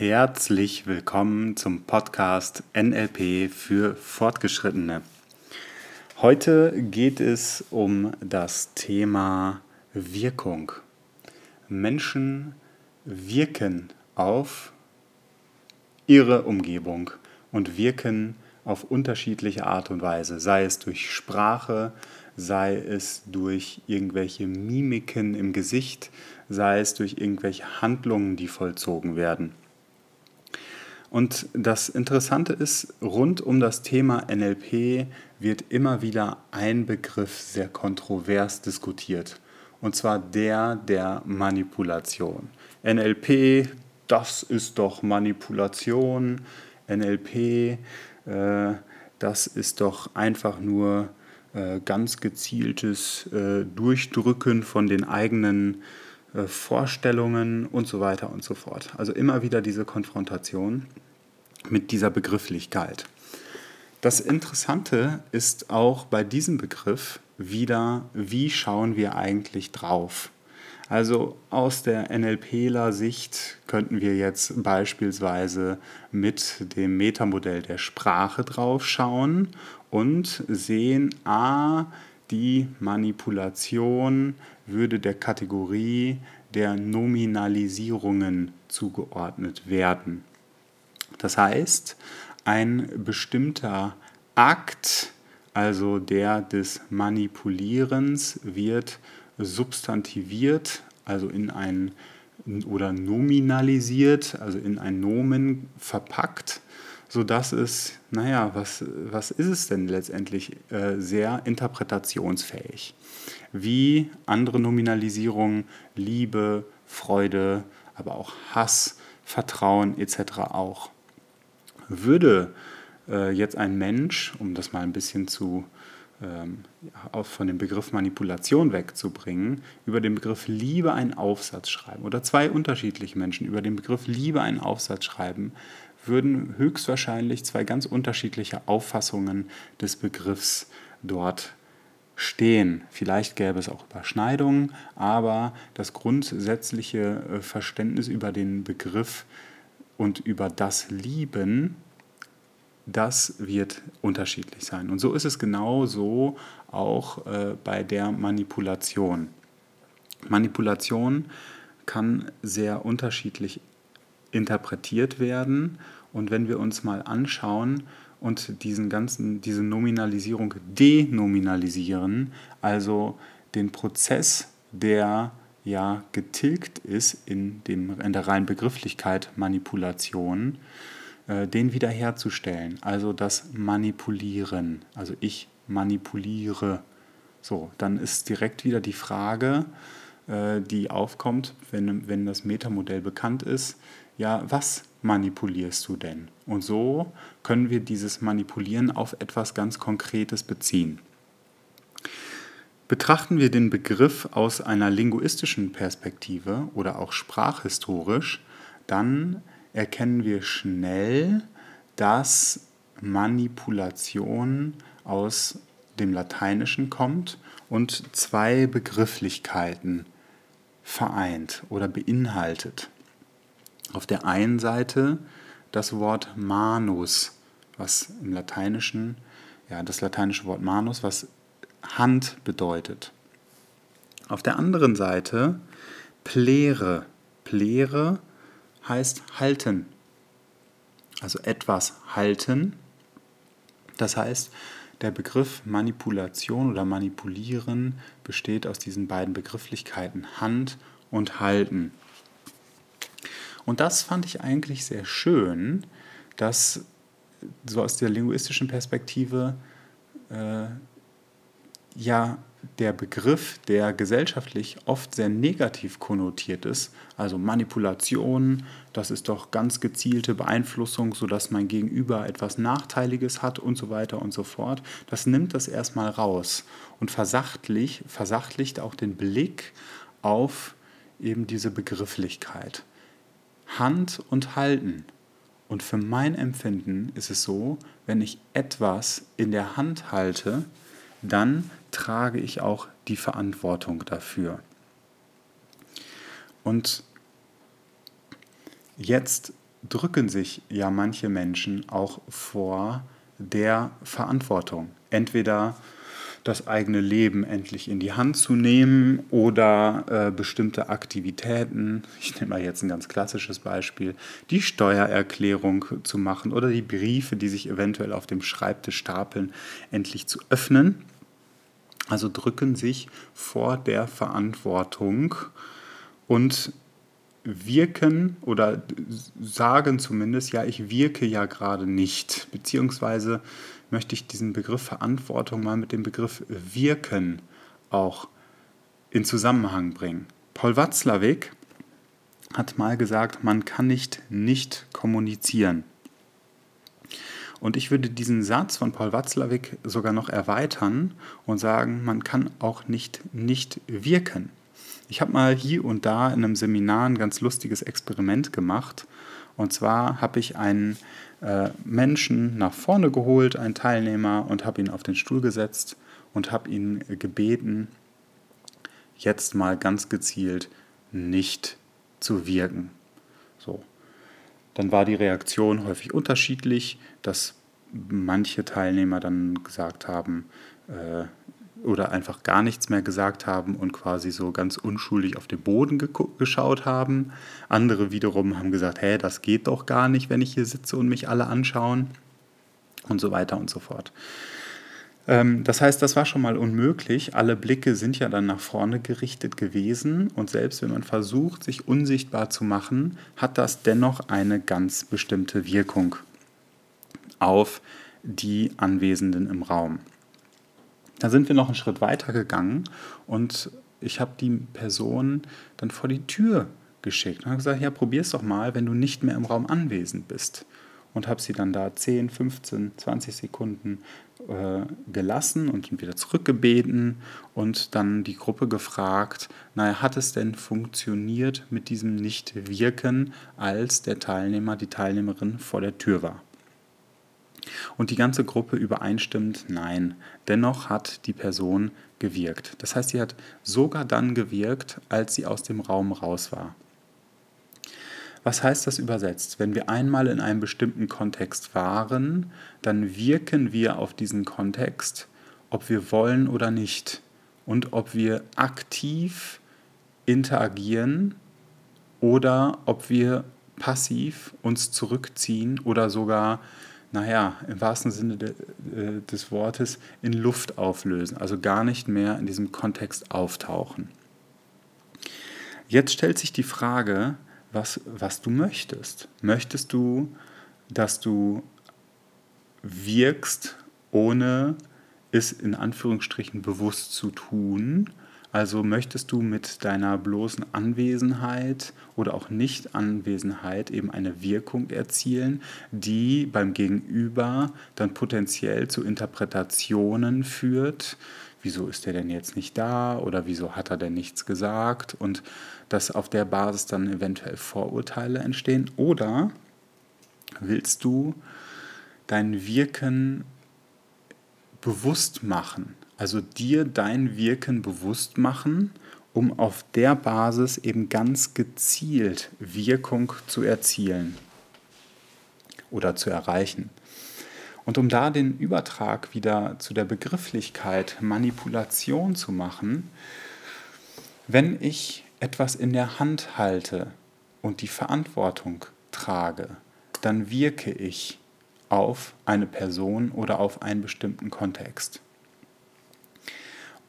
Herzlich willkommen zum Podcast NLP für Fortgeschrittene. Heute geht es um das Thema Wirkung. Menschen wirken auf ihre Umgebung und wirken auf unterschiedliche Art und Weise, sei es durch Sprache, sei es durch irgendwelche Mimiken im Gesicht, sei es durch irgendwelche Handlungen, die vollzogen werden. Und das Interessante ist, rund um das Thema NLP wird immer wieder ein Begriff sehr kontrovers diskutiert. Und zwar der der Manipulation. NLP, das ist doch Manipulation. NLP, äh, das ist doch einfach nur äh, ganz gezieltes äh, Durchdrücken von den eigenen äh, Vorstellungen und so weiter und so fort. Also immer wieder diese Konfrontation mit dieser Begrifflichkeit. Das Interessante ist auch bei diesem Begriff wieder, wie schauen wir eigentlich drauf? Also aus der NLPler-Sicht könnten wir jetzt beispielsweise mit dem Metamodell der Sprache drauf schauen und sehen, a, die Manipulation würde der Kategorie der Nominalisierungen zugeordnet werden. Das heißt, ein bestimmter Akt, also der des Manipulierens, wird substantiviert, also in ein oder nominalisiert, also in ein Nomen verpackt sodass es, naja, was, was ist es denn letztendlich, äh, sehr interpretationsfähig. Wie andere Nominalisierungen, Liebe, Freude, aber auch Hass, Vertrauen etc. auch. Würde äh, jetzt ein Mensch, um das mal ein bisschen zu ähm, auch von dem Begriff Manipulation wegzubringen, über den Begriff Liebe einen Aufsatz schreiben oder zwei unterschiedliche Menschen über den Begriff Liebe einen Aufsatz schreiben, würden höchstwahrscheinlich zwei ganz unterschiedliche Auffassungen des Begriffs dort stehen. Vielleicht gäbe es auch Überschneidungen, aber das grundsätzliche äh, Verständnis über den Begriff und über das Lieben, das wird unterschiedlich sein. Und so ist es genauso auch äh, bei der Manipulation. Manipulation kann sehr unterschiedlich interpretiert werden. Und wenn wir uns mal anschauen und diesen ganzen, diese Nominalisierung denominalisieren, also den Prozess, der ja getilgt ist in, dem, in der reinen Begrifflichkeit Manipulation, äh, den wiederherzustellen. Also das Manipulieren. Also ich manipuliere. So, dann ist direkt wieder die Frage, äh, die aufkommt, wenn, wenn das Metamodell bekannt ist, ja, was manipulierst du denn? Und so können wir dieses Manipulieren auf etwas ganz Konkretes beziehen. Betrachten wir den Begriff aus einer linguistischen Perspektive oder auch sprachhistorisch, dann erkennen wir schnell, dass Manipulation aus dem Lateinischen kommt und zwei Begrifflichkeiten vereint oder beinhaltet. Auf der einen Seite das Wort manus, was im Lateinischen, ja, das lateinische Wort manus, was Hand bedeutet. Auf der anderen Seite plere. Plere heißt halten. Also etwas halten. Das heißt, der Begriff Manipulation oder Manipulieren besteht aus diesen beiden Begrifflichkeiten Hand und Halten. Und das fand ich eigentlich sehr schön, dass so aus der linguistischen Perspektive äh, ja der Begriff, der gesellschaftlich oft sehr negativ konnotiert ist, also Manipulation, das ist doch ganz gezielte Beeinflussung, sodass mein Gegenüber etwas Nachteiliges hat und so weiter und so fort, das nimmt das erstmal raus und versachtlicht, versachtlicht auch den Blick auf eben diese Begrifflichkeit. Hand und Halten. Und für mein Empfinden ist es so, wenn ich etwas in der Hand halte, dann trage ich auch die Verantwortung dafür. Und jetzt drücken sich ja manche Menschen auch vor der Verantwortung. Entweder das eigene Leben endlich in die Hand zu nehmen oder äh, bestimmte Aktivitäten, ich nehme mal jetzt ein ganz klassisches Beispiel, die Steuererklärung zu machen oder die Briefe, die sich eventuell auf dem Schreibtisch stapeln, endlich zu öffnen. Also drücken sich vor der Verantwortung und wirken oder sagen zumindest, ja, ich wirke ja gerade nicht, beziehungsweise möchte ich diesen Begriff Verantwortung mal mit dem Begriff Wirken auch in Zusammenhang bringen. Paul Watzlawick hat mal gesagt, man kann nicht nicht kommunizieren. Und ich würde diesen Satz von Paul Watzlawick sogar noch erweitern und sagen, man kann auch nicht nicht wirken. Ich habe mal hier und da in einem Seminar ein ganz lustiges Experiment gemacht. Und zwar habe ich einen äh, Menschen nach vorne geholt, einen Teilnehmer, und habe ihn auf den Stuhl gesetzt und habe ihn gebeten, jetzt mal ganz gezielt nicht zu wirken. So. Dann war die Reaktion häufig unterschiedlich, dass manche Teilnehmer dann gesagt haben, äh, oder einfach gar nichts mehr gesagt haben und quasi so ganz unschuldig auf den Boden geschaut haben. Andere wiederum haben gesagt, hey, das geht doch gar nicht, wenn ich hier sitze und mich alle anschauen und so weiter und so fort. Ähm, das heißt, das war schon mal unmöglich. Alle Blicke sind ja dann nach vorne gerichtet gewesen und selbst wenn man versucht, sich unsichtbar zu machen, hat das dennoch eine ganz bestimmte Wirkung auf die Anwesenden im Raum. Da sind wir noch einen Schritt weiter gegangen und ich habe die Person dann vor die Tür geschickt und habe gesagt, ja, probier es doch mal, wenn du nicht mehr im Raum anwesend bist. Und habe sie dann da 10, 15, 20 Sekunden äh, gelassen und wieder zurückgebeten und dann die Gruppe gefragt, naja, hat es denn funktioniert mit diesem Nichtwirken, als der Teilnehmer, die Teilnehmerin vor der Tür war? Und die ganze Gruppe übereinstimmt, nein. Dennoch hat die Person gewirkt. Das heißt, sie hat sogar dann gewirkt, als sie aus dem Raum raus war. Was heißt das übersetzt? Wenn wir einmal in einem bestimmten Kontext waren, dann wirken wir auf diesen Kontext, ob wir wollen oder nicht. Und ob wir aktiv interagieren oder ob wir passiv uns zurückziehen oder sogar naja, im wahrsten Sinne de, äh, des Wortes in Luft auflösen, also gar nicht mehr in diesem Kontext auftauchen. Jetzt stellt sich die Frage, was, was du möchtest. Möchtest du, dass du wirkst, ohne es in Anführungsstrichen bewusst zu tun? Also möchtest du mit deiner bloßen Anwesenheit oder auch Nicht-Anwesenheit eben eine Wirkung erzielen, die beim Gegenüber dann potenziell zu Interpretationen führt. Wieso ist er denn jetzt nicht da oder wieso hat er denn nichts gesagt und dass auf der Basis dann eventuell Vorurteile entstehen? Oder willst du dein Wirken bewusst machen? Also dir dein Wirken bewusst machen, um auf der Basis eben ganz gezielt Wirkung zu erzielen oder zu erreichen. Und um da den Übertrag wieder zu der Begrifflichkeit Manipulation zu machen, wenn ich etwas in der Hand halte und die Verantwortung trage, dann wirke ich auf eine Person oder auf einen bestimmten Kontext.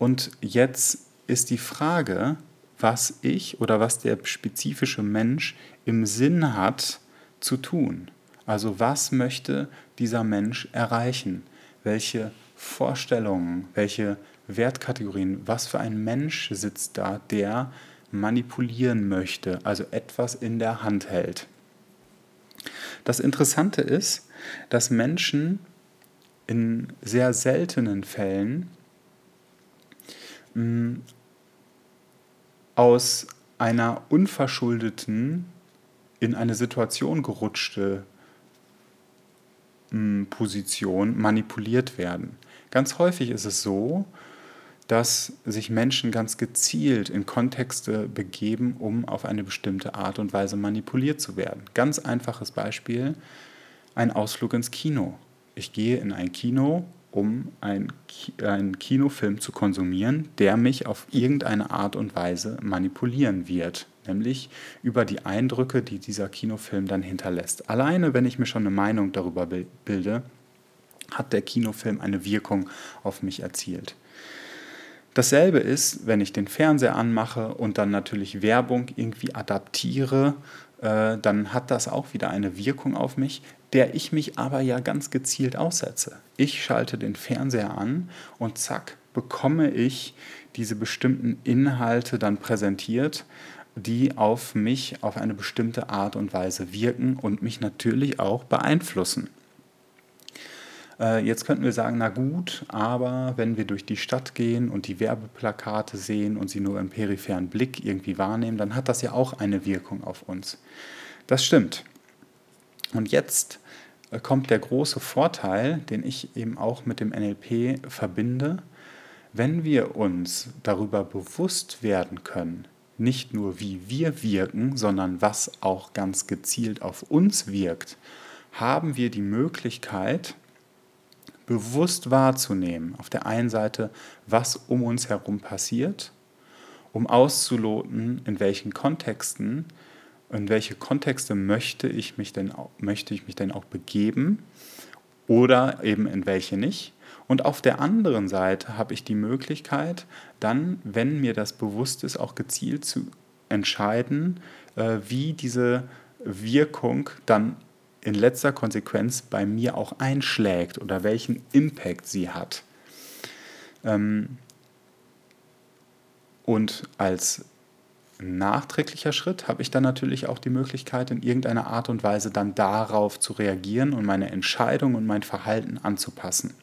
Und jetzt ist die Frage, was ich oder was der spezifische Mensch im Sinn hat zu tun. Also was möchte dieser Mensch erreichen? Welche Vorstellungen, welche Wertkategorien, was für ein Mensch sitzt da, der manipulieren möchte, also etwas in der Hand hält. Das Interessante ist, dass Menschen in sehr seltenen Fällen aus einer unverschuldeten in eine Situation gerutschte Position manipuliert werden. Ganz häufig ist es so, dass sich Menschen ganz gezielt in Kontexte begeben, um auf eine bestimmte Art und Weise manipuliert zu werden. Ganz einfaches Beispiel, ein Ausflug ins Kino. Ich gehe in ein Kino, um einen, Kinofilm zu konsumieren, der mich auf irgendeine Art und Weise manipulieren wird, nämlich über die Eindrücke, die dieser Kinofilm dann hinterlässt. Alleine, wenn ich mir schon eine Meinung darüber bilde, hat der Kinofilm eine Wirkung auf mich erzielt. Dasselbe ist, wenn ich den Fernseher anmache und dann natürlich Werbung irgendwie adaptiere, äh, dann hat das auch wieder eine Wirkung auf mich, der ich mich aber ja ganz gezielt aussetze. Ich schalte den Fernseher an und zack, bekomme ich diese bestimmten Inhalte dann präsentiert, die auf mich auf eine bestimmte Art und Weise wirken und mich natürlich auch beeinflussen. Äh, jetzt könnten wir sagen, na gut, aber wenn wir durch die Stadt gehen und die Werbeplakate sehen und sie nur im peripheren Blick irgendwie wahrnehmen, dann hat das ja auch eine Wirkung auf uns. Das stimmt. Und jetzt äh, kommt der große Vorteil, den ich eben auch mit dem NLP verbinde. Wenn wir uns darüber bewusst werden können, nicht nur wie wir wirken, sondern was auch ganz gezielt auf uns wirkt, haben wir die Möglichkeit, bewusst wahrzunehmen, auf der einen Seite, was um uns herum passiert, um auszuloten, in welchen Kontexten in welche Kontexte möchte ich mich denn, möchte ich mich denn auch begeben oder eben in welche nicht. Und auf der anderen Seite habe ich die Möglichkeit, dann, wenn mir das bewusst ist, auch gezielt zu entscheiden, äh, wie diese Wirkung dann in letzter Konsequenz bei mir auch einschlägt oder welchen Impact sie hat. Ähm, und als nachträglicher Schritt habe ich dann natürlich auch die Möglichkeit, in irgendeiner Art und Weise dann darauf zu reagieren und meine Entscheidung und mein Verhalten anzupassen.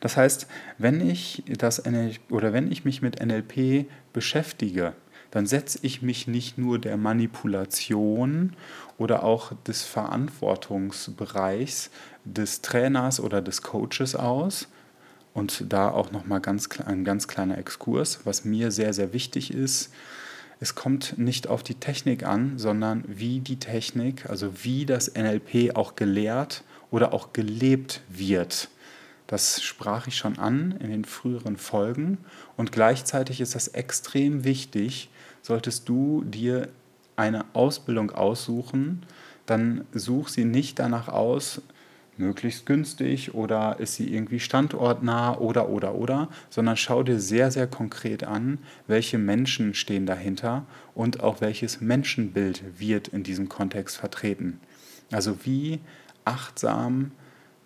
Das heißt, wenn ich das NLP, oder wenn ich mich mit NLP beschäftige, dann setze ich mich nicht nur der Manipulation oder auch des Verantwortungsbereichs des Trainers oder des Coaches aus, und da auch nochmal ganz, ein ganz kleiner Exkurs, was mir sehr, sehr wichtig ist. Es kommt nicht auf die Technik an, sondern wie die Technik, also wie das NLP auch gelehrt oder auch gelebt wird. Das sprach ich schon an in den früheren Folgen. Und gleichzeitig ist das extrem wichtig, solltest du dir eine Ausbildung aussuchen, dann such sie nicht danach aus, möglichst günstig oder ist sie irgendwie standortnah oder oder oder, sondern schau dir sehr, sehr konkret an, welche Menschen stehen dahinter und auch welches Menschenbild wird in diesem Kontext vertreten. Also wie achtsam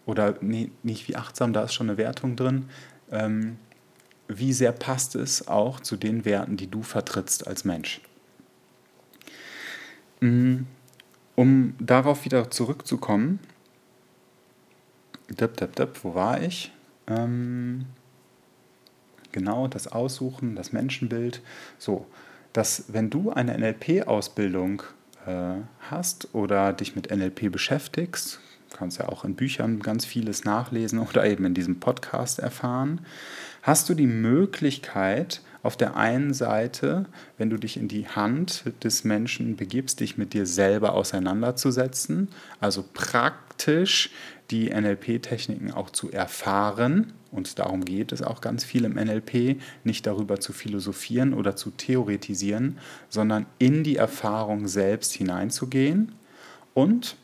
oder nee, nicht wie achtsam, da ist schon eine Wertung drin, ähm, wie sehr passt es auch zu den Werten, die du vertrittst als Mensch. Mm, um darauf wieder zurückzukommen, Dip, dip, dip, wo war ich? Ähm, genau, das Aussuchen, das Menschenbild. So, dass wenn du eine NLP-Ausbildung äh, hast oder dich mit NLP beschäftigst, kannst ja auch in Büchern ganz vieles nachlesen oder eben in diesem Podcast erfahren, hast du die Möglichkeit, auf der einen Seite, wenn du dich in die Hand des Menschen begibst, dich mit dir selber auseinanderzusetzen, also praktisch die NLP-Techniken auch zu erfahren. Und darum geht es auch ganz viel im NLP, nicht darüber zu philosophieren oder zu theoretisieren, sondern in die Erfahrung selbst hineinzugehen. Und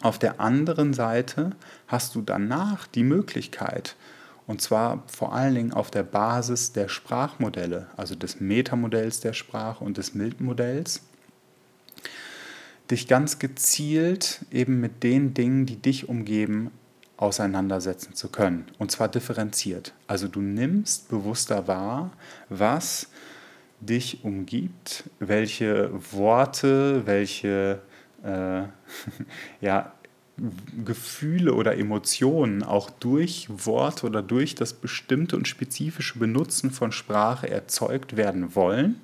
auf der anderen Seite hast du danach die Möglichkeit, und zwar vor allen Dingen auf der Basis der Sprachmodelle, also des Metamodells der Sprache und des Milton-Modells, dich ganz gezielt eben mit den Dingen, die dich umgeben, auseinandersetzen zu können. Und zwar differenziert. Also du nimmst bewusster wahr, was dich umgibt, welche Worte, welche äh, ja, Gefühle oder Emotionen auch durch Worte oder durch das bestimmte und spezifische Benutzen von Sprache erzeugt werden wollen.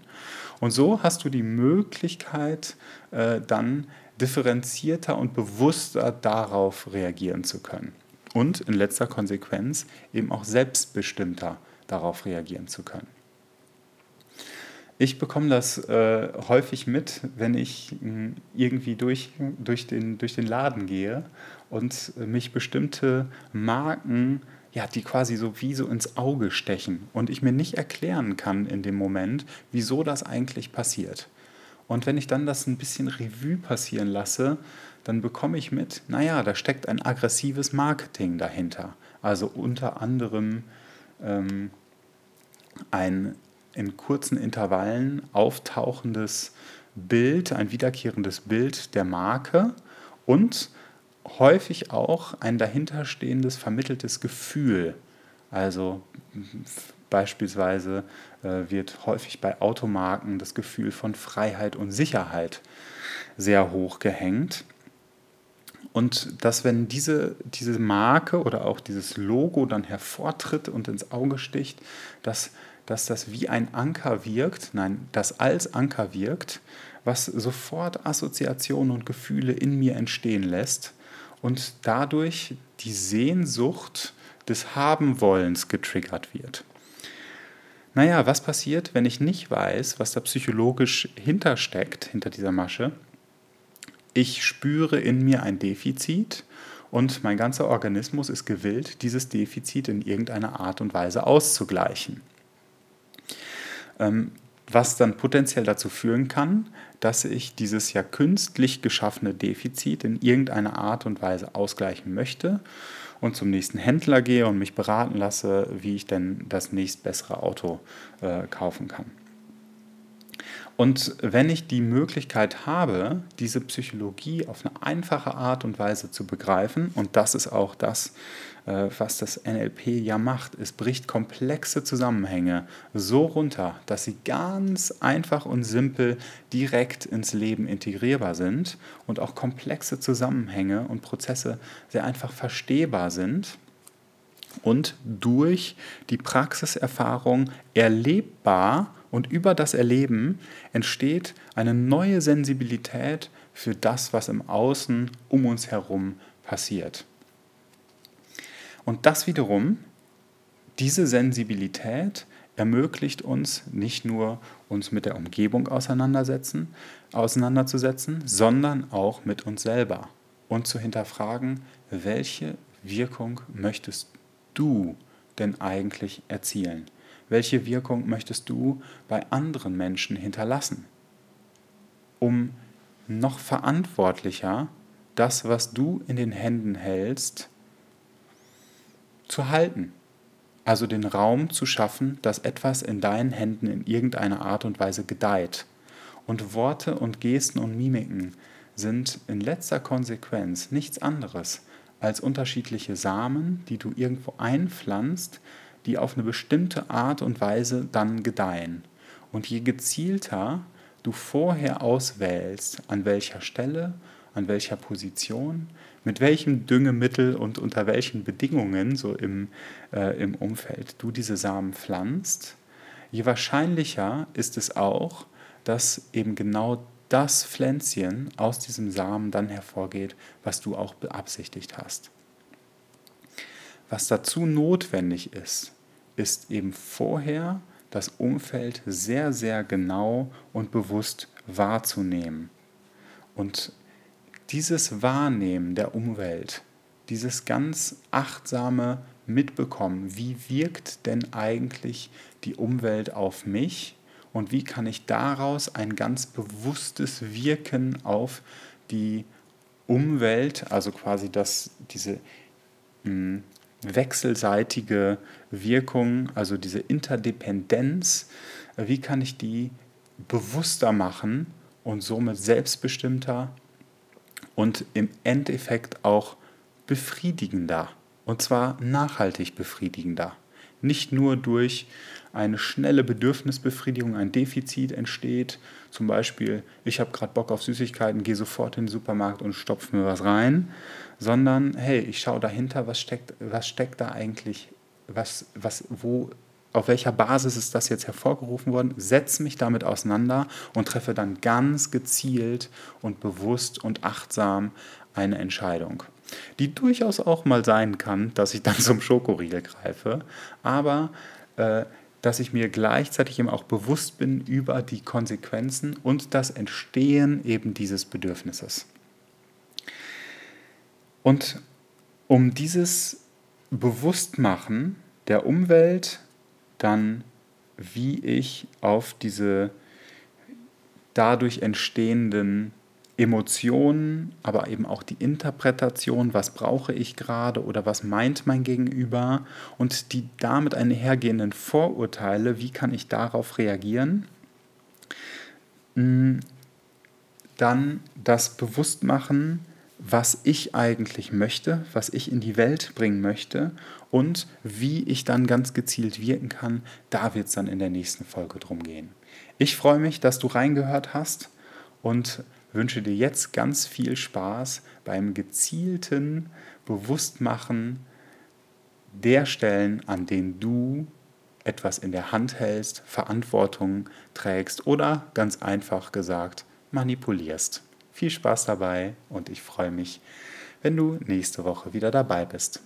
Und so hast du die Möglichkeit, äh, dann differenzierter und bewusster darauf reagieren zu können. Und in letzter Konsequenz eben auch selbstbestimmter darauf reagieren zu können. Ich bekomme das äh, häufig mit, wenn ich äh, irgendwie durch, durch, den, durch den Laden gehe und mich bestimmte Marken, ja, die quasi so wie so ins Auge stechen und ich mir nicht erklären kann in dem Moment, wieso das eigentlich passiert. Und wenn ich dann das ein bisschen Revue passieren lasse, dann bekomme ich mit, naja, da steckt ein aggressives Marketing dahinter. Also unter anderem ähm, ein in kurzen Intervallen auftauchendes Bild, ein wiederkehrendes Bild der Marke und häufig auch ein dahinterstehendes vermitteltes Gefühl. Also beispielsweise äh, wird häufig bei Automarken das Gefühl von Freiheit und Sicherheit sehr hoch gehängt. Und dass wenn diese, diese Marke oder auch dieses Logo dann hervortritt und ins Auge sticht, dass dass das wie ein Anker wirkt, nein, das als Anker wirkt, was sofort Assoziationen und Gefühle in mir entstehen lässt und dadurch die Sehnsucht des Habenwollens getriggert wird. Naja, was passiert, wenn ich nicht weiß, was da psychologisch hintersteckt, hinter dieser Masche? Ich spüre in mir ein Defizit und mein ganzer Organismus ist gewillt, dieses Defizit in irgendeiner Art und Weise auszugleichen. Ähm, was dann potenziell dazu führen kann, dass ich dieses ja künstlich geschaffene Defizit in irgendeiner Art und Weise ausgleichen möchte und zum nächsten Händler gehe und mich beraten lasse, wie ich denn das nächstbessere Auto äh, kaufen kann. Und wenn ich die Möglichkeit habe, diese Psychologie auf eine einfache Art und Weise zu begreifen, und das ist auch das, was das NLP ja macht, es bricht komplexe Zusammenhänge so runter, dass sie ganz einfach und simpel direkt ins Leben integrierbar sind und auch komplexe Zusammenhänge und Prozesse sehr einfach verstehbar sind und durch die Praxiserfahrung erlebbar und über das Erleben entsteht eine neue Sensibilität für das, was im Außen um uns herum passiert. Und das wiederum, diese Sensibilität ermöglicht uns nicht nur uns mit der Umgebung auseinandersetzen, auseinanderzusetzen, sondern auch mit uns selber und zu hinterfragen, welche Wirkung möchtest du denn eigentlich erzielen? Welche Wirkung möchtest du bei anderen Menschen hinterlassen? Um noch verantwortlicher das, was du in den Händen hältst, zu halten. Also den Raum zu schaffen, dass etwas in deinen Händen in irgendeiner Art und Weise gedeiht. Und Worte und Gesten und Mimiken sind in letzter Konsequenz nichts anderes als unterschiedliche Samen, die du irgendwo einpflanzt, die auf eine bestimmte Art und Weise dann gedeihen. Und je gezielter du vorher auswählst, an welcher Stelle, an welcher Position, mit welchem Düngemittel und unter welchen Bedingungen so im, äh, im Umfeld du diese Samen pflanzt, je wahrscheinlicher ist es auch, dass eben genau das Pflänzchen aus diesem Samen dann hervorgeht, was du auch beabsichtigt hast. Was dazu notwendig ist, ist eben vorher das Umfeld sehr, sehr genau und bewusst wahrzunehmen. Und dieses Wahrnehmen der Umwelt, dieses ganz achtsame Mitbekommen, wie wirkt denn eigentlich die Umwelt auf mich und wie kann ich daraus ein ganz bewusstes Wirken auf die Umwelt, also quasi das, diese mh, hm, wechselseitige Wirkung, also diese Interdependenz, wie kann ich die bewusster machen und somit selbstbestimmter und im Endeffekt auch befriedigender. Und zwar nachhaltig befriedigender. Nicht nur durch eine schnelle Bedürfnisbefriedigung, ein Defizit entsteht. Zum Beispiel, ich habe gerade Bock auf Süßigkeiten, gehe sofort in den Supermarkt und stopfe mir was rein, sondern hey, ich schaue dahinter, was steckt, was steckt da eigentlich, was, was, wo, auf welcher Basis ist das jetzt hervorgerufen worden, setze mich damit auseinander und treffe dann ganz gezielt und bewusst und achtsam eine Entscheidung die durchaus auch mal sein kann, dass ich dann zum Schokoriegel greife. Aber äh, dass ich mir gleichzeitig eben auch bewusst bin über die Konsequenzen und das Entstehen eben dieses Bedürfnisses. Und um dieses Bewusstmachen der Umwelt, dann wie ich auf diese dadurch entstehenden Emotionen, aber eben auch die Interpretation, was brauche ich gerade oder was meint mein Gegenüber und die damit einhergehenden Vorurteile, wie kann ich darauf reagieren, mm, dann das Bewusstmachen, was ich eigentlich möchte, was ich in die Welt bringen möchte und wie ich dann ganz gezielt wirken kann, da wird es dann in der nächsten Folge drum gehen. Ich freue mich, dass du reingehört hast und wünsche dir jetzt ganz viel Spaß beim gezielten Bewusstmachen der Stellen, an denen du etwas in der Hand hältst, Verantwortung trägst oder ganz einfach gesagt manipulierst. Viel Spaß dabei und ich freue mich, wenn du nächste Woche wieder dabei bist.